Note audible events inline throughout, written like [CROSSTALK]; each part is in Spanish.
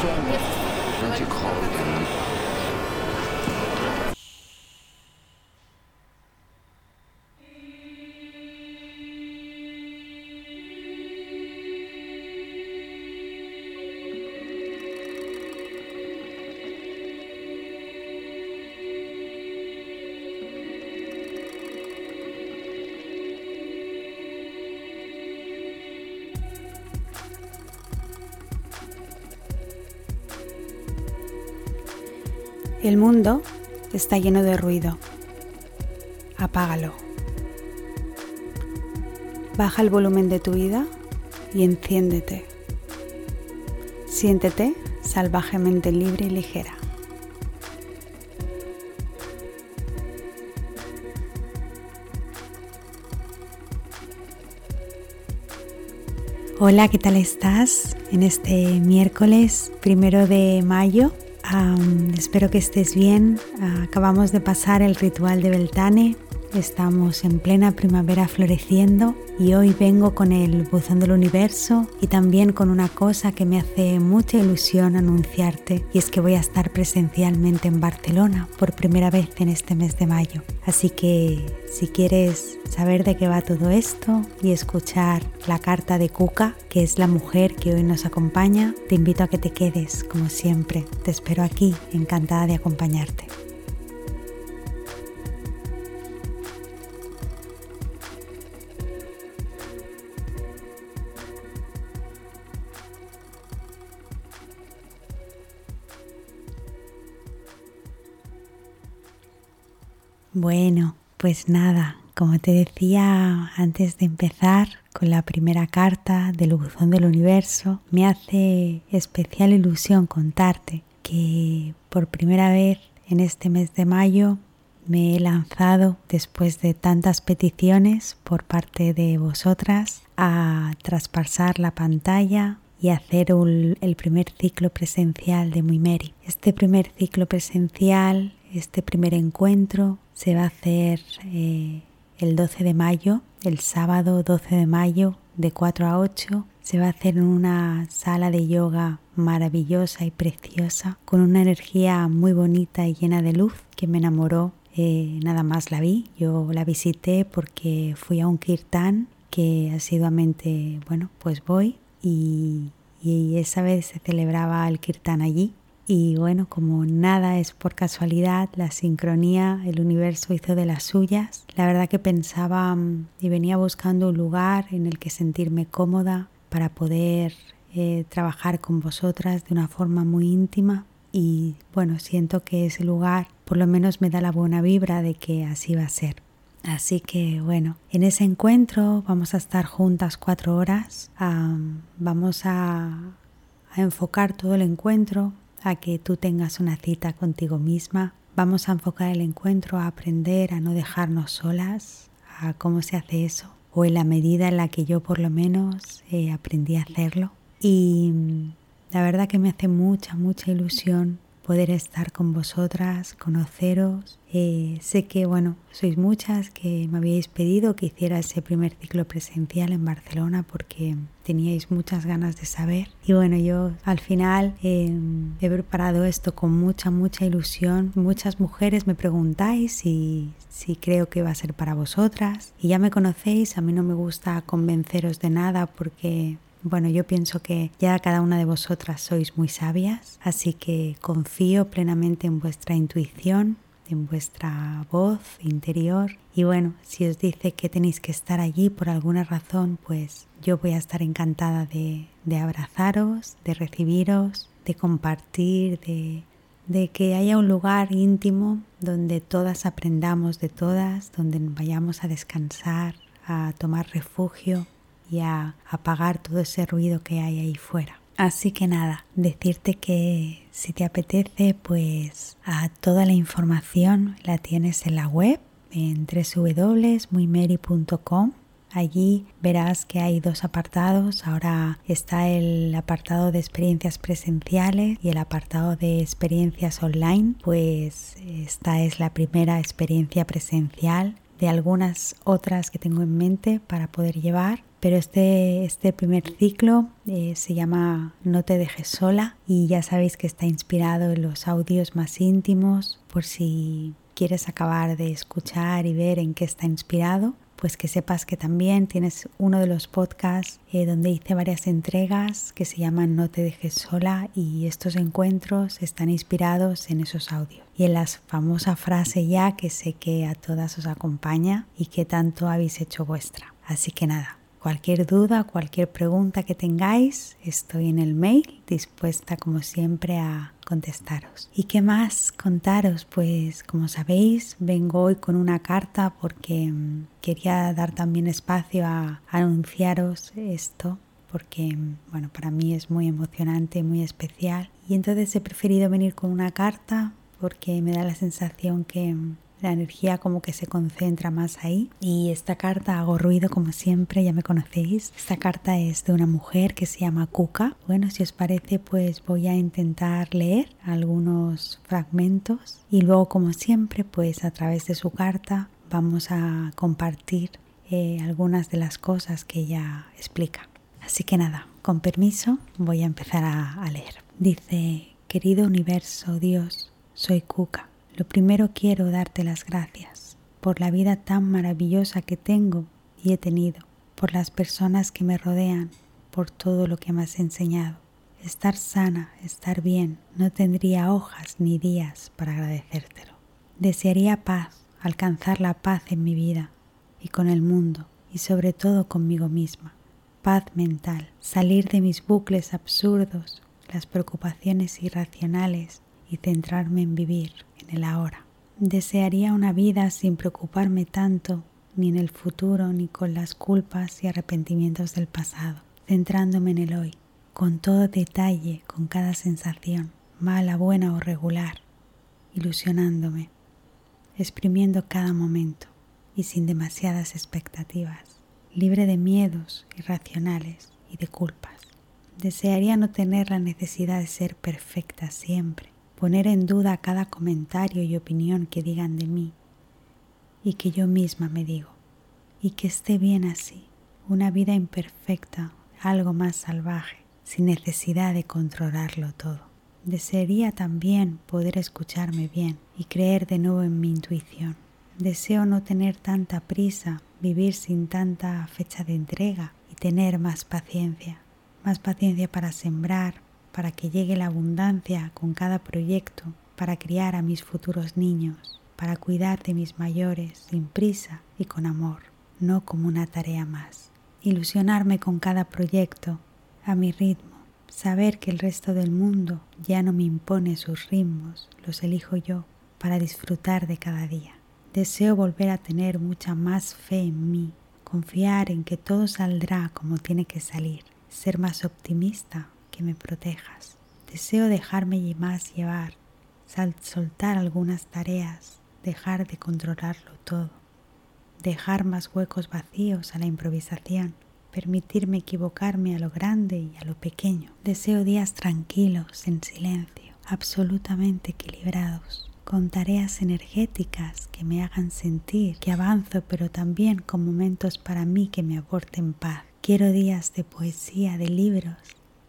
changes. El mundo está lleno de ruido. Apágalo. Baja el volumen de tu vida y enciéndete. Siéntete salvajemente libre y ligera. Hola, ¿qué tal estás? En este miércoles primero de mayo espero que estés bien. acabamos de pasar el ritual de Beltane. Estamos en plena primavera floreciendo y hoy vengo con el buzón del universo y también con una cosa que me hace mucha ilusión anunciarte y es que voy a estar presencialmente en Barcelona por primera vez en este mes de mayo. Así que si quieres saber de qué va todo esto y escuchar la carta de Kuka, que es la mujer que hoy nos acompaña, te invito a que te quedes, como siempre. Te espero aquí, encantada de acompañarte. Bueno, pues nada, como te decía antes de empezar con la primera carta del buzón del universo, me hace especial ilusión contarte que por primera vez en este mes de mayo me he lanzado después de tantas peticiones por parte de vosotras a traspasar la pantalla y hacer el primer ciclo presencial de Muy Mary. Este primer ciclo presencial, este primer encuentro se va a hacer eh, el 12 de mayo, el sábado 12 de mayo de 4 a 8. Se va a hacer en una sala de yoga maravillosa y preciosa, con una energía muy bonita y llena de luz que me enamoró. Eh, nada más la vi, yo la visité porque fui a un kirtan que asiduamente, bueno, pues voy y, y esa vez se celebraba el kirtan allí y bueno, como nada es por casualidad, la sincronía, el universo hizo de las suyas. La verdad que pensaba mm, y venía buscando un lugar en el que sentirme cómoda para poder eh, trabajar con vosotras de una forma muy íntima. Y bueno, siento que ese lugar por lo menos me da la buena vibra de que así va a ser. Así que bueno, en ese encuentro vamos a estar juntas cuatro horas. vamos a, a enfocar todo el encuentro a que tú tengas una cita contigo misma. Vamos a enfocar el encuentro a aprender a no dejarnos solas, a cómo se hace eso, o en la medida en la que yo por lo menos eh, aprendí a hacerlo. Y mm, la verdad que me hace mucha, mucha ilusión poder estar con vosotras, conoceros. Eh, sé que, bueno, sois muchas que me habíais pedido que hiciera ese primer ciclo presencial en Barcelona porque teníais muchas ganas de saber. Y bueno, yo al final em, he preparado esto con mucha, mucha ilusión. Muchas mujeres me preguntáis si, si creo que va a ser para vosotras. Y ya me conocéis, a mí no me gusta convenceros de nada porque bueno, yo pienso que ya cada una de vosotras sois muy sabias, así que confío plenamente en vuestra intuición, en vuestra voz interior. Y bueno, si os dice que tenéis que estar allí por alguna razón, pues yo voy a estar encantada de, abrazaros, de recibiros, de compartir, de, de que haya un lugar íntimo donde todas aprendamos de todas, donde vayamos a descansar, a tomar refugio y a apagar todo ese ruido que hay ahí fuera. Así que nada, decirte que si te apetece, pues a toda la información la tienes en la web en www.muymeri.com. Allí verás que hay dos apartados. Ahora está el apartado de experiencias presenciales y el apartado de experiencias online. Pues esta es la primera experiencia presencial de algunas otras que tengo en mente para poder llevar Pero este, este primer ciclo eh, se llama No te dejes sola y ya sabéis que está inspirado en los audios más íntimos por si quieres acabar de escuchar y ver en qué está inspirado pues que sepas que también tienes uno de los podcasts eh, donde hice varias entregas que se llaman No te dejes sola y estos encuentros están inspirados en esos audios y en la famosa frase ya que sé que a todas os acompaña y que tanto habéis hecho vuestra. Así que nada, Cualquier duda, cualquier pregunta que tengáis, estoy en el mail dispuesta como siempre a contestaros. ¿Y qué más contaros? Pues como sabéis, vengo hoy con una carta porque mm, quería dar también espacio a anunciaros esto porque mm, bueno, para mí es muy emocionante, muy especial y entonces he preferido venir con una carta porque me da la sensación que mm, la energía como que se concentra más ahí. Y esta carta hago ruido como siempre, ya me conocéis. Esta carta es de una mujer que se llama Kuka. Bueno, si os parece, pues voy a intentar leer algunos fragmentos y luego como siempre, pues a través de su carta vamos a compartir eh, algunas de las cosas que ella explica. Así que nada, con permiso voy a empezar a, leer. Dice, querido universo, Dios, soy Kuka lo primero quiero darte las gracias por la vida tan maravillosa que tengo y he tenido, por las personas que me rodean, por todo lo que me has enseñado. Estar sana, estar bien, no tendría hojas ni días para agradecértelo. Desearía paz, alcanzar la paz en mi vida y con el mundo y sobre todo conmigo misma. Paz mental, salir de mis bucles absurdos, las preocupaciones irracionales y centrarme en vivir en el ahora. Desearía una vida sin preocuparme tanto ni en el futuro ni con las culpas y arrepentimientos del pasado, centrándome en el hoy, con todo detalle, con cada sensación, mala, buena o regular, ilusionándome, exprimiendo cada momento y sin demasiadas expectativas, libre de miedos irracionales y de culpas. Desearía no tener la necesidad de ser perfecta siempre, poner en duda cada comentario y opinión que digan de mí y que yo misma me digo, y que esté bien así, una vida imperfecta, algo más salvaje, sin necesidad de controlarlo todo. Desearía también poder escucharme bien y creer de nuevo en mi intuición. Deseo no tener tanta prisa, vivir sin tanta fecha de entrega y tener más paciencia, más paciencia para sembrar, para que llegue la abundancia con cada proyecto, para criar a mis futuros niños, para cuidar de mis mayores sin prisa y con amor, no como una tarea más. Ilusionarme con cada proyecto, a mi ritmo, saber que el resto del mundo ya no me impone sus ritmos, los elijo yo para disfrutar de cada día. Deseo volver a tener mucha más fe en mí, confiar en que todo saldrá como tiene que salir, ser más optimista me protejas. Deseo dejarme más llevar, soltar algunas tareas, dejar de controlarlo todo, dejar más huecos vacíos a la improvisación, permitirme equivocarme a lo grande y a lo pequeño. Deseo días tranquilos, en silencio, absolutamente equilibrados, con tareas energéticas que me hagan sentir que avanzo, pero también con momentos para mí que me aporten paz. Quiero días de poesía, de libros,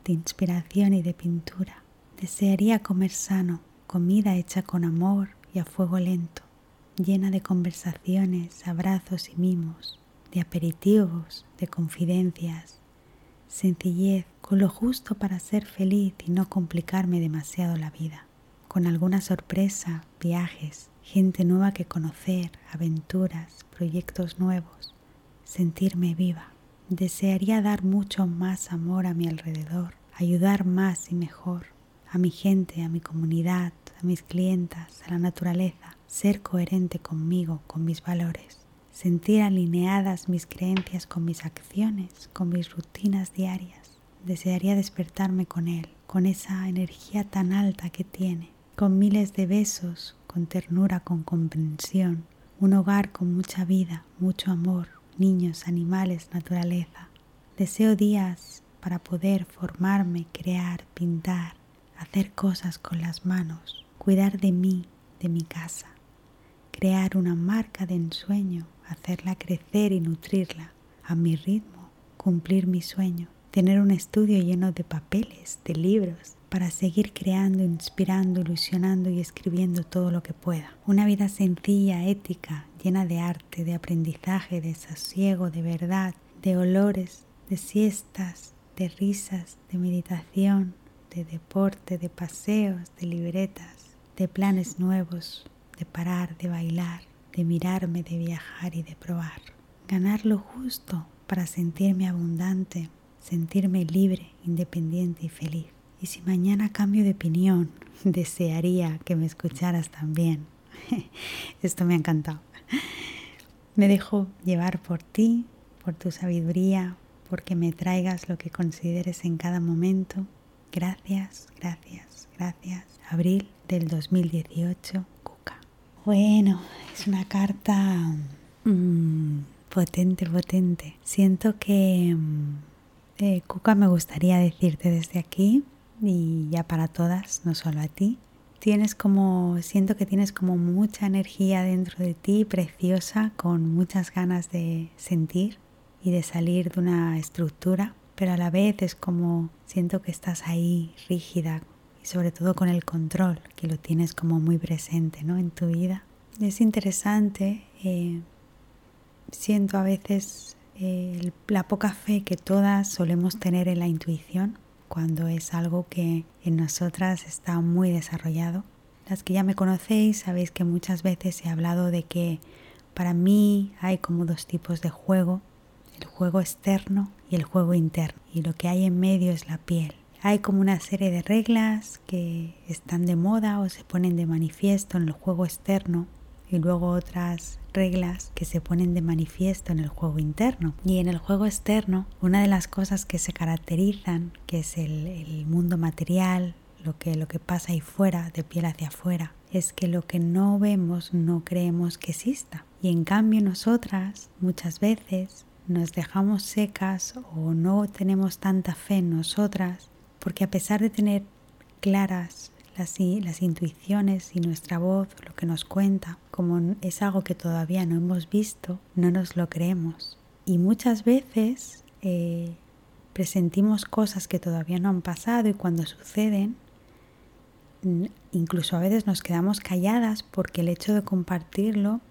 de inspiración y de pintura. Desearía comer sano, comida hecha con amor y a fuego lento, llena de conversaciones, abrazos y mimos, de aperitivos, de confidencias, sencillez, con lo justo para ser feliz y no complicarme demasiado la vida, con alguna sorpresa, viajes, gente nueva que conocer, aventuras, proyectos nuevos, sentirme viva. Desearía dar mucho más amor a mi alrededor, ayudar más y mejor a mi gente, a mi comunidad, a mis clientas, a la naturaleza, ser coherente conmigo, con mis valores, sentir alineadas mis creencias con mis acciones, con mis rutinas diarias. Desearía despertarme con él, con esa energía tan alta que tiene, con miles de besos, con ternura, con comprensión, un hogar con mucha vida, mucho amor, niños, animales, naturaleza. Deseo días para poder formarme, crear, pintar, hacer cosas con las manos, cuidar de mí, de mi casa, crear una marca de ensueño, hacerla crecer y nutrirla a mi ritmo, cumplir mi sueño, tener un estudio lleno de papeles, de libros, para seguir creando, inspirando, ilusionando y escribiendo todo lo que pueda. Una vida sencilla, ética, llena de arte, de aprendizaje, de sosiego, de verdad, de olores, de siestas, de risas, de meditación, de deporte, de paseos, de libretas, de planes nuevos, de parar, de bailar, de mirarme, de viajar y de probar. Ganar lo justo para sentirme abundante, sentirme libre, independiente y feliz. Y si mañana cambio de opinión, [LAUGHS] desearía que me escucharas también. [LAUGHS] Esto me ha encantado. Me dejo llevar por ti, por tu sabiduría, porque me traigas lo que consideres en cada momento. Gracias, gracias, gracias. Abril del 2018, Cuca. Bueno, es una carta mmm, potente, potente. Siento que, mm, eh, Cuca, me gustaría decirte desde aquí y ya para todas, no solo a ti. Tienes como, siento que tienes como mucha energía dentro de ti, preciosa, con muchas ganas de sentir y de salir de una estructura, pero a la vez es como siento que estás ahí rígida y sobre todo con el control, que lo tienes como muy presente ¿no? en tu vida. Es interesante, eh, siento a veces eh, la poca fe que todas solemos tener en la intuición cuando es algo que en nosotras está muy desarrollado. Las que ya me conocéis sabéis que muchas veces he hablado de que para mí hay como dos tipos de juego, el juego externo y el juego interno, y lo que hay en medio es la piel. Hay como una serie de reglas que están de moda o se ponen de manifiesto en el juego externo y luego otras reglas que se ponen de manifiesto en el juego interno. Y en el juego externo, una de las cosas que se caracterizan, que es el, mundo material, lo que, lo que pasa ahí fuera, de piel hacia afuera, es que lo que no vemos no creemos que exista. Y en cambio nosotras muchas veces nos dejamos secas o no tenemos tanta fe en nosotras porque a pesar de tener claras las, intuiciones y nuestra voz, lo que nos cuenta, como es algo que todavía no hemos visto, no nos lo creemos. Y muchas veces eh, presentimos cosas que todavía no han pasado y cuando suceden, incluso a veces nos quedamos calladas porque el hecho de compartirlo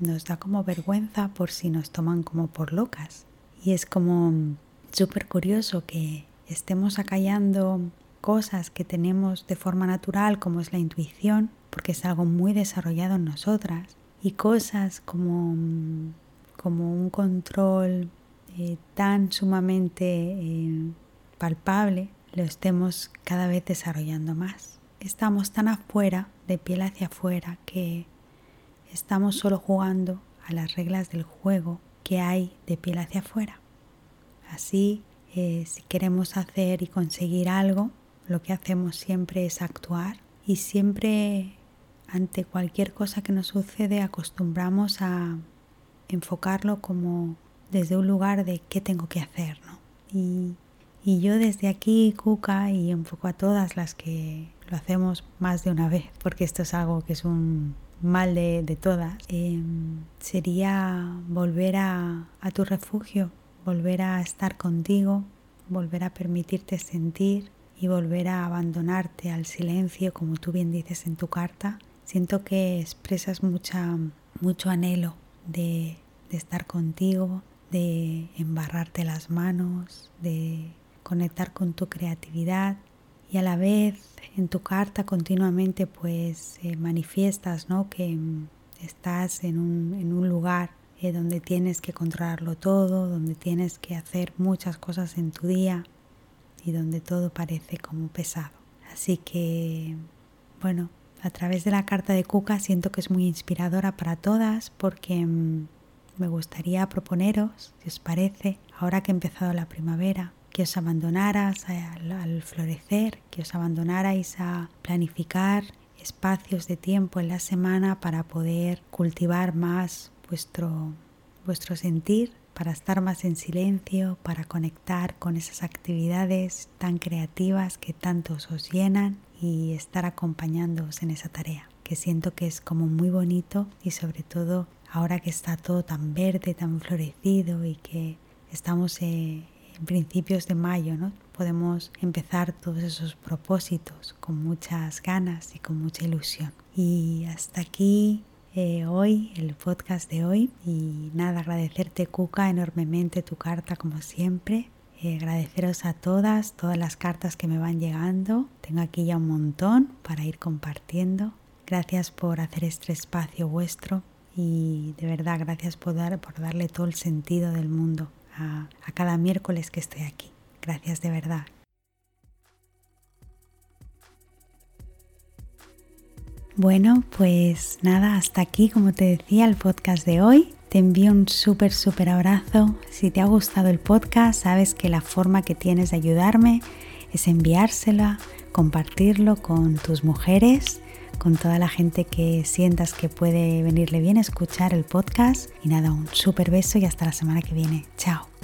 nos da como vergüenza por si nos toman como por locas. Y es como súper curioso que estemos acallando cosas que tenemos de forma natural, como es la intuición, porque es algo muy desarrollado en nosotras, y cosas como, como un control eh, tan sumamente eh, palpable, lo estemos cada vez desarrollando más. Estamos tan afuera, de piel hacia afuera, que estamos solo jugando a las reglas del juego que hay de piel hacia afuera. Así, eh, si queremos hacer y conseguir algo, lo que hacemos siempre es actuar y siempre ante cualquier cosa que nos sucede acostumbramos a enfocarlo como desde un lugar de qué tengo que hacer, ¿no? Y, yo desde aquí, Cuca, y enfoco a todas las que lo hacemos más de una vez, porque esto es algo que es un mal de, todas, em, sería volver a, a tu refugio, volver a estar contigo, volver a permitirte sentir y volver a abandonarte al silencio, como tú bien dices en tu carta. Siento que expresas mucha, mucho anhelo de, de estar contigo, de embarrarte las manos, de conectar con tu creatividad y a la vez en tu carta continuamente pues eh, manifiestas ¿no? que estás en un, en un lugar eh, donde tienes que controlarlo todo, donde tienes que hacer muchas cosas en tu día, y donde todo parece como pesado. Así que, bueno, a través de la carta de Cuca siento que es muy inspiradora para todas porque mm, me gustaría proponeros, si os parece, ahora que ha empezado la primavera, que os abandonaras al, florecer, que os abandonarais a planificar espacios de tiempo en la semana para poder cultivar más vuestro, vuestro sentir para estar más en silencio, para conectar con esas actividades tan creativas que tanto os llenan y estar acompañándoos en esa tarea, que siento que es como muy bonito y sobre todo ahora que está todo tan verde, tan florecido y que estamos eh, en principios de mayo, ¿no? Podemos empezar todos esos propósitos con muchas ganas y con mucha ilusión. Y hasta aquí eh, hoy, el podcast de hoy. Y nada, agradecerte Cuca enormemente tu carta como siempre. Eh, agradeceros a todas, todas las cartas que me van llegando. Tengo aquí ya un montón para ir compartiendo. Gracias por hacer este espacio vuestro y de verdad gracias por, dar, por darle todo el sentido del mundo a, cada miércoles que estoy aquí. Gracias de verdad. Bueno, pues nada, hasta aquí, como te decía, el podcast de hoy. Te envío un súper, súper abrazo. Si te ha gustado el podcast, sabes que la forma que tienes de ayudarme es enviársela, compartirlo con tus mujeres, con toda la gente que sientas que puede venirle bien escuchar el podcast. Y nada, un súper beso y hasta la semana que viene. Chao.